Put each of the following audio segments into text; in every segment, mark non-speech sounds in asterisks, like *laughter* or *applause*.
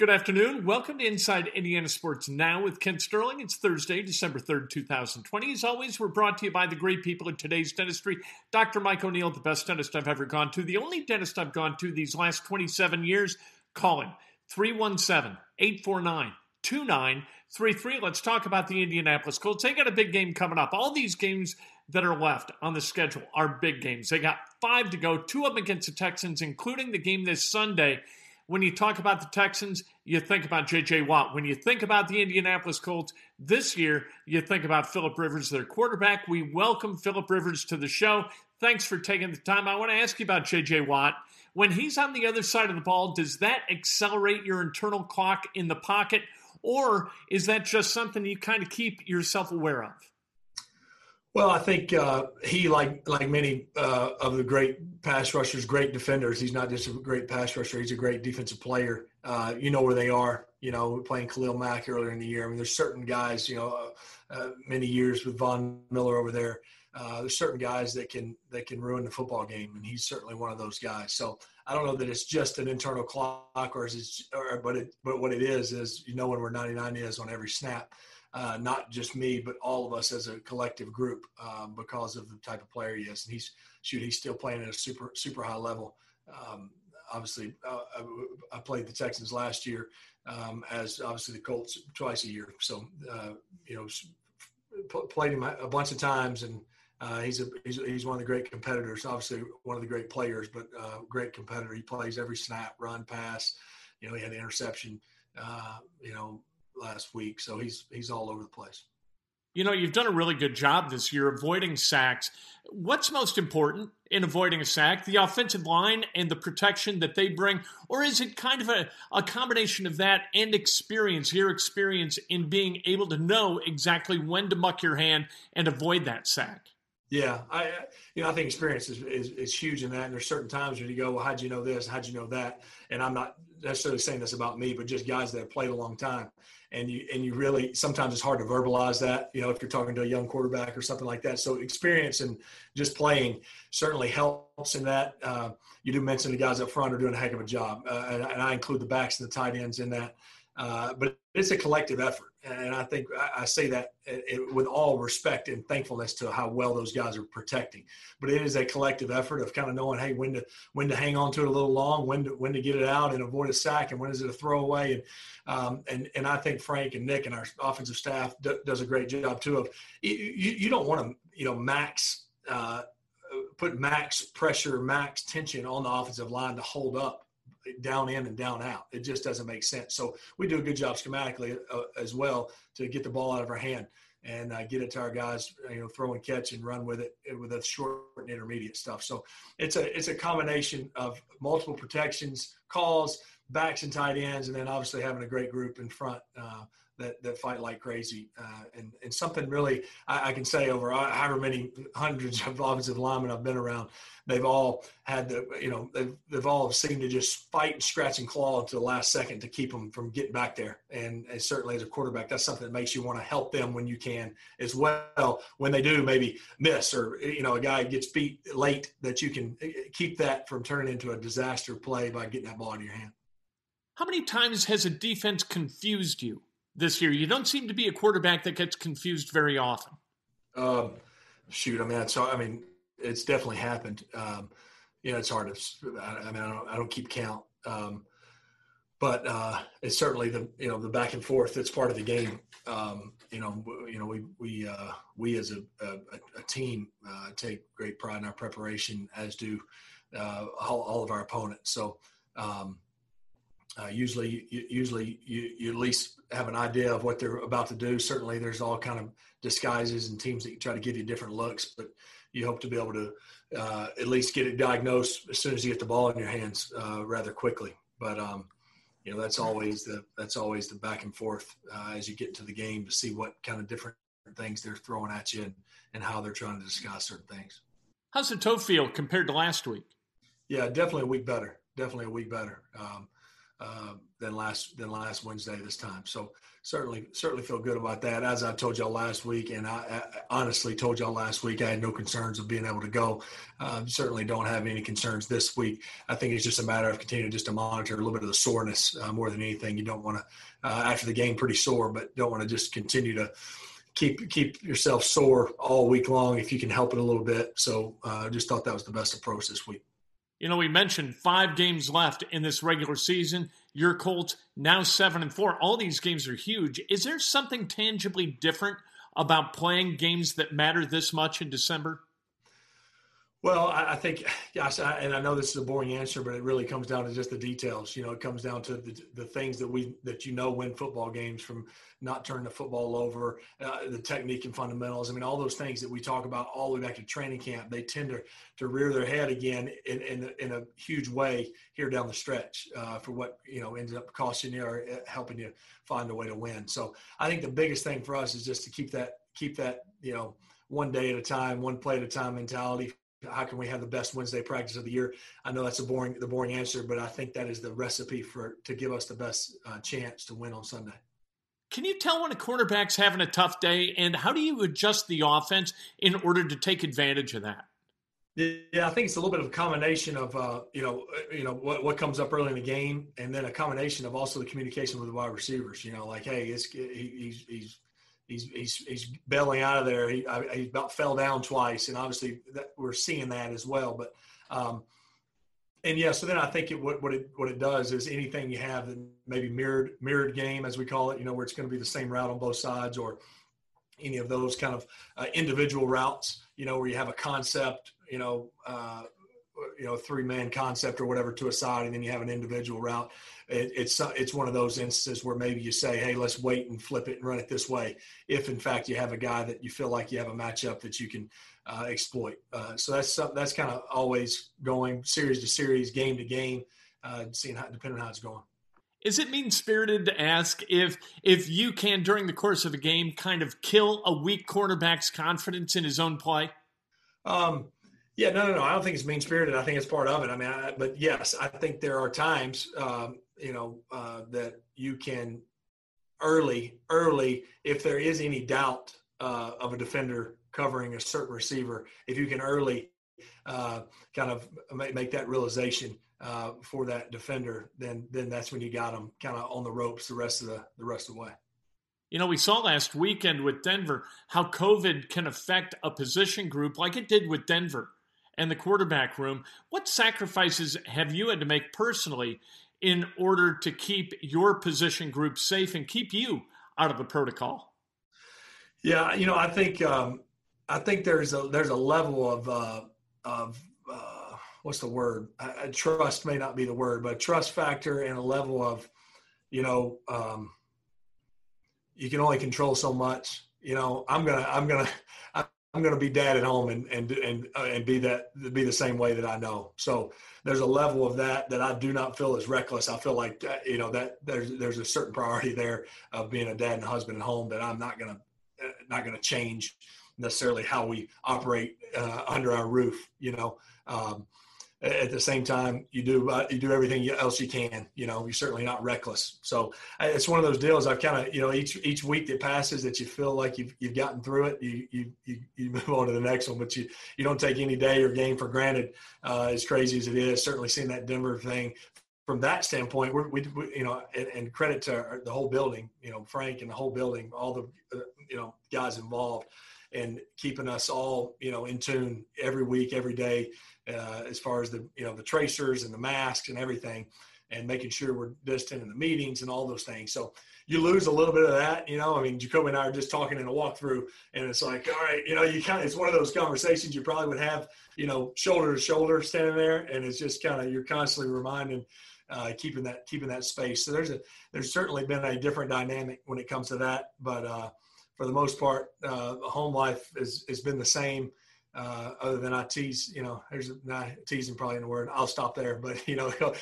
Good afternoon. Welcome to Inside Indiana Sports Now with Kent Sterling. It's Thursday, December 3rd, 2020. As always, we're brought to you by the great people in today's dentistry. Dr. Mike O'Neill, the best dentist I've ever gone to, the only dentist I've gone to these last 27 years. Call him 317 849 2933. Let's talk about the Indianapolis Colts. They got a big game coming up. All these games that are left on the schedule are big games. They got five to go, two of them against the Texans, including the game this Sunday. When you talk about the Texans, you think about J.J. Watt. When you think about the Indianapolis Colts this year, you think about Philip Rivers, their quarterback. We welcome Philip Rivers to the show. Thanks for taking the time. I want to ask you about J.J. Watt. When he's on the other side of the ball, does that accelerate your internal clock in the pocket, or is that just something you kind of keep yourself aware of? Well, I think uh, he, like like many uh, of the great pass rushers, great defenders. He's not just a great pass rusher; he's a great defensive player. Uh, you know where they are. You know, playing Khalil Mack earlier in the year. I mean, there's certain guys. You know, uh, uh, many years with Von Miller over there. Uh, there's certain guys that can that can ruin the football game, and he's certainly one of those guys. So I don't know that it's just an internal clock, or is it, or, but it, but what it is is you know when we're 99 is on every snap uh, not just me, but all of us as a collective group um, because of the type of player he is. And he's shoot, he's still playing at a super super high level. Um, obviously, uh, I, I, played the Texans last year, um, as obviously the Colts twice a year. So uh, you know, played him a bunch of times, and uh, he's a he's, he's one of the great competitors. Obviously, one of the great players, but uh, great competitor. He plays every snap, run, pass. You know, he had an interception. Uh, you know, last week. So he's he's all over the place. You know, you've done a really good job this year avoiding sacks. What's most important in avoiding a sack? The offensive line and the protection that they bring? Or is it kind of a, a combination of that and experience, your experience in being able to know exactly when to muck your hand and avoid that sack? Yeah, I you know I think experience is, is, is, huge in that. And there's certain times when you go, well, how'd you know this? How'd you know that? And I'm not necessarily saying this about me, but just guys that have played a long time and you and you really sometimes it's hard to verbalize that you know if you're talking to a young quarterback or something like that. So experience and just playing certainly helps in that. Uh, you do mention the guys up front are doing a heck of a job uh, and, and, i include the backs and the tight ends in that. Uh, but it's a collective effort and I think I say that with all respect and thankfulness to how well those guys are protecting. But it is a collective effort of kind of knowing, hey, when to when to hang on to it a little long, when to when to get it out and avoid a sack, and when is it a throwaway. And um, and and I think Frank and Nick and our offensive staff d- does a great job too. Of you, you don't want to you know max. Uh, put max pressure, max tension on the offensive line to hold up down in and down out. It just doesn't make sense. So we do a good job schematically uh, as well to get the ball out of our hand and uh, get it to our guys, you know, throw and catch and run with it with a short and intermediate stuff. So it's a it's a combination of multiple protections, calls, backs and tight ends, and then obviously having a great group in front uh, that, that fight like crazy. Uh, and, and something really, I, I, can say over however many hundreds of offensive linemen I've been around, they've all had the, you know, they've, they've all seemed to just fight and scratch and claw to the last second to keep them from getting back there. And, and certainly as a quarterback, that's something that makes you want to help them when you can as well. When they do maybe miss or, you know, a guy gets beat late that you can eh, keep that from turning into a disaster play by getting that ball in your hand. How many times has a defense confused you? this year. You don't seem to be a quarterback that gets confused very often. Um, shoot, I mean, so I mean, it's definitely happened. Um, you know, it's hard to. I, mean, I don't, I don't keep count. Um, but uh, it's certainly the you know the back and forth that's part of the game. Um, you know, you know we we uh, we as a, a, a team uh, take great pride in our preparation, as do uh, all, all, of our opponents. So um, uh, usually, you, usually you, you at least have an idea of what they're about to do. Certainly, there's all kind of disguises and teams that try to give you different looks, but you hope to be able to uh, at least get it diagnosed as soon as you get the ball in your hands uh, rather quickly. But um, you know that's always the that's always the back and forth uh, as you get into the game to see what kind of different things they're throwing at you and, and how they're trying to disguise certain things. How's the toe feel compared to last week? Yeah, definitely a week better. Definitely a week better. Um, uh, than last than last Wednesday this time. So certainly certainly feel good about that. As I told y'all last week, and I, I honestly told y'all last week, I had no concerns of being able to go. Uh, certainly don't have any concerns this week. I think it's just a matter of continuing just to monitor a little bit of the soreness uh, more than anything. You don't want to uh, after the game pretty sore, but don't want to just continue to keep keep yourself sore all week long if you can help it a little bit. So I uh, just thought that was the best approach this week. You know, we mentioned five games left in this regular season. Your Colts now seven and four. All these games are huge. Is there something tangibly different about playing games that matter this much in December? Well, I, think, *sighs* yes, and I know this is a boring answer, but it really comes down to just the details. You know, it comes down to the, the things that we that you know win football games from not turning the football over, uh, the technique and fundamentals. I mean, all those things that we talk about all the way back to training camp, they tend to to rear their head again in in, in a huge way here down the stretch uh, for what you know ended up costing you or uh, helping you find a way to win. So I think the biggest thing for us is just to keep that keep that you know one day at a time, one play at a time mentality how can we have the best Wednesday practice of the year? I know that's a boring, the boring answer, but I think that is the recipe for to give us the best uh, chance to win on Sunday. Can you tell when a quarterback's having a tough day, and how do you adjust the offense in order to take advantage of that? Yeah, I think it's a little bit of a combination of uh, you know uh, you know what, what comes up early in the game, and then a combination of also the communication with the wide receivers. You know, like hey, it's, he, he's he's he's he's he's bailing out of there. He I, he about fell down twice, and obviously that, we're seeing that as well. But um, and yeah, so then I think it what what it what it does is anything you have that maybe mirrored mirrored game as we call it, you know, where it's going to be the same route on both sides, or any of those kind of uh, individual routes, you know, where you have a concept, you know, uh, you know, three man concept or whatever to a side, and then you have an individual route it, it's it's one of those instances where maybe you say, "Hey, let's wait and flip it and run it this way." If in fact you have a guy that you feel like you have a matchup that you can uh, exploit, uh, so that's that's kind of always going series to series, game to game, uh, seeing how depending on how it's going. Is it mean spirited to ask if if you can during the course of a game kind of kill a weak quarterback's confidence in his own play? Um, yeah, no, no, no. I don't think it's mean spirited. I think it's part of it. I mean, I, but yes, I think there are times um, you know, uh, that you can early, early, if there is any doubt uh, of a defender covering a certain receiver, if you can early uh, kind of make, make that realization uh, for that defender, then then that's when you got them kind of on the ropes the rest of the the rest of the way. You know, we saw last weekend with Denver how COVID can affect a position group like it did with Denver and the quarterback room. What sacrifices have you had to make personally in order to keep your position group safe and keep you out of the protocol? Yeah, you know, I think um, I think there's a there's a level of uh, of uh, what's the word? I, trust may not be the word, but trust factor and a level of you know um, you can only control so much. You know, I'm gonna I'm gonna *laughs* I'm going to be dad at home and and and uh, and be that be the same way that I know. So there's a level of that that I do not feel is reckless. I feel like uh, you know that there's there's a certain priority there of being a dad and husband at home that I'm not going to uh, not going to change necessarily how we operate uh, under our roof. You know. Um, at the same time you do uh, you do everything else you can you know you're certainly not reckless. So it's one of those deals i've kind of you know each each week that passes that you feel like you've, you've gotten through it you, you you you *laughs* move on to the next one. But you you don't take any day or game for granted uh, as crazy as it is certainly seeing that denver thing. From that standpoint we, we you know and, and, credit to the whole building you know frank and the whole building all the uh, you know guys involved and keeping us all you know in tune every week every day uh, as far as the you know the tracers and the masks and everything, and making sure we're distant in the meetings and all those things. So you lose a little bit of that, you know. I mean, Jacoby and I are just talking in a walkthrough, and it's like, all right, you know, you kind of it's one of those conversations you probably would have, you know, shoulder to shoulder standing there, and it's just kind of you're constantly reminding. Uh, keeping that keeping that space. So there's a there's certainly been a different dynamic when it comes to that, but uh, for the most part, uh, home life has, has been the same uh, other than I tease, you know, there's not teasing probably in the word. I'll stop there, but *laughs* you know, *laughs*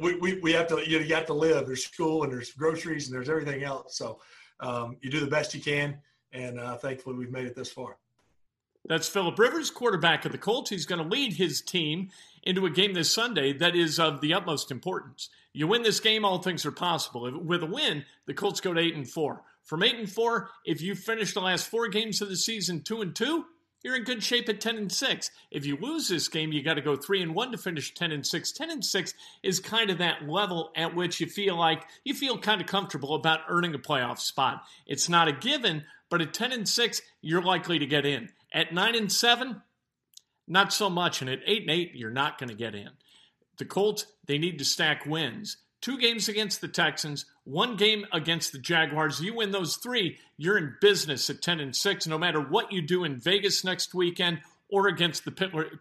we, we, we have to, you, know, you have to live. There's school and there's groceries and there's everything else. So um, you do the best you can. And uh, thankfully we've made it this far. That's Philip Rivers, quarterback of the Colts. He's going to lead his team into a game this Sunday that is of the utmost importance. You win this game, all things are possible. With a win, the Colts go to eight and four. From eight and four, if you finish the last four games of the season two and two, you're in good shape at 10 and 6. If you lose this game, you got to go 3 and 1 to finish 10 and 6. 10 and 6 is kind of that level at which you feel like you feel kind of comfortable about earning a playoff spot. It's not a given, but at 10 and 6, you're likely to get in. At 9 and 7, not so much, and at 8 and 8, you're not going to get in. The Colts, they need to stack wins two games against the Texans, one game against the Jaguars. You win those three, you're in business at 10 and 6, no matter what you do in Vegas next weekend or against the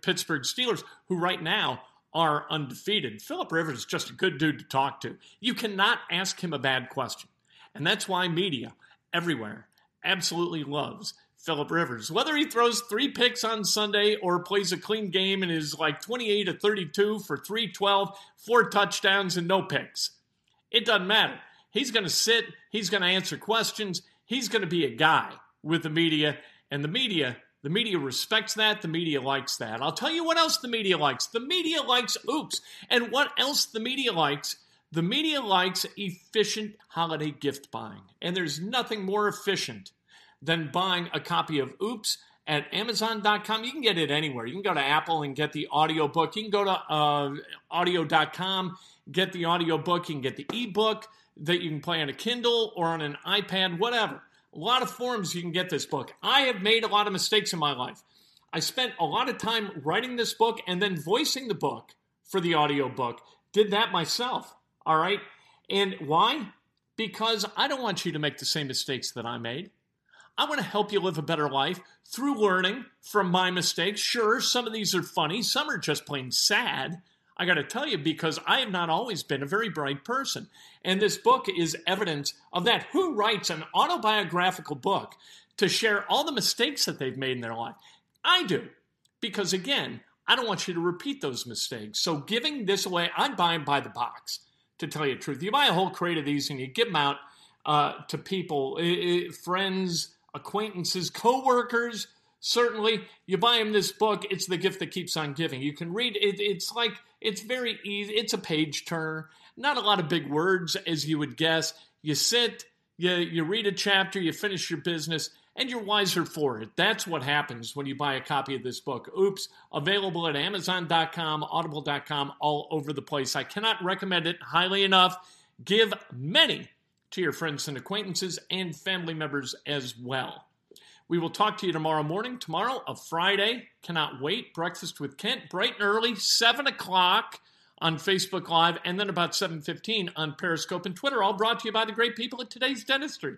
Pittsburgh Steelers, who right now are undefeated. Philip Rivers is just a good dude to talk to. You cannot ask him a bad question. And that's why media everywhere absolutely loves Philip Rivers. Whether he throws three picks on Sunday or plays a clean game and is like 28 to 32 for 312, four touchdowns, and no picks, it doesn't matter. He's going to sit, he's going to answer questions, he's going to be a guy with the media, and the media. The media respects that. The media likes that. I'll tell you what else the media likes. The media likes oops. And what else the media likes? The media likes efficient holiday gift buying. And there's nothing more efficient than buying a copy of Oops at Amazon.com. You can get it anywhere. You can go to Apple and get the audiobook. You can go to uh, Audible.com, get the audiobook. You can get the ebook that you can play on a Kindle or on an iPad, whatever. A lot of forms you can get this book. I have made a lot of mistakes in my life. I spent a lot of time writing this book and then voicing the book for the audiobook. Did that myself. All right. And why? Because I don't want you to make the same mistakes that I made. I want to help you live a better life through learning from my mistakes. Sure, some of these are funny, some are just plain sad. I got to tell you, because I have not always been a very bright person. And this book is evidence of that. Who writes an autobiographical book to share all the mistakes that they've made in their life? I do. Because again, I don't want you to repeat those mistakes. So giving this away, I'm buying by the box, to tell you the truth. You buy a whole crate of these and you give them out uh, to people, friends, acquaintances, coworkers. Certainly, you buy him this book, it's the gift that keeps on giving. You can read it, it's like, it's very easy. It's a page turner, not a lot of big words, as you would guess. You sit, you, you read a chapter, you finish your business, and you're wiser for it. That's what happens when you buy a copy of this book. Oops, available at Amazon.com, Audible.com, all over the place. I cannot recommend it highly enough. Give many to your friends and acquaintances and family members as well. We will talk to you tomorrow morning. Tomorrow, a Friday. Cannot wait. Breakfast with Kent, bright and early, 7 o'clock on Facebook Live, and then about 7.15 on Periscope and Twitter, all brought to you by the great people at Today's Dentistry.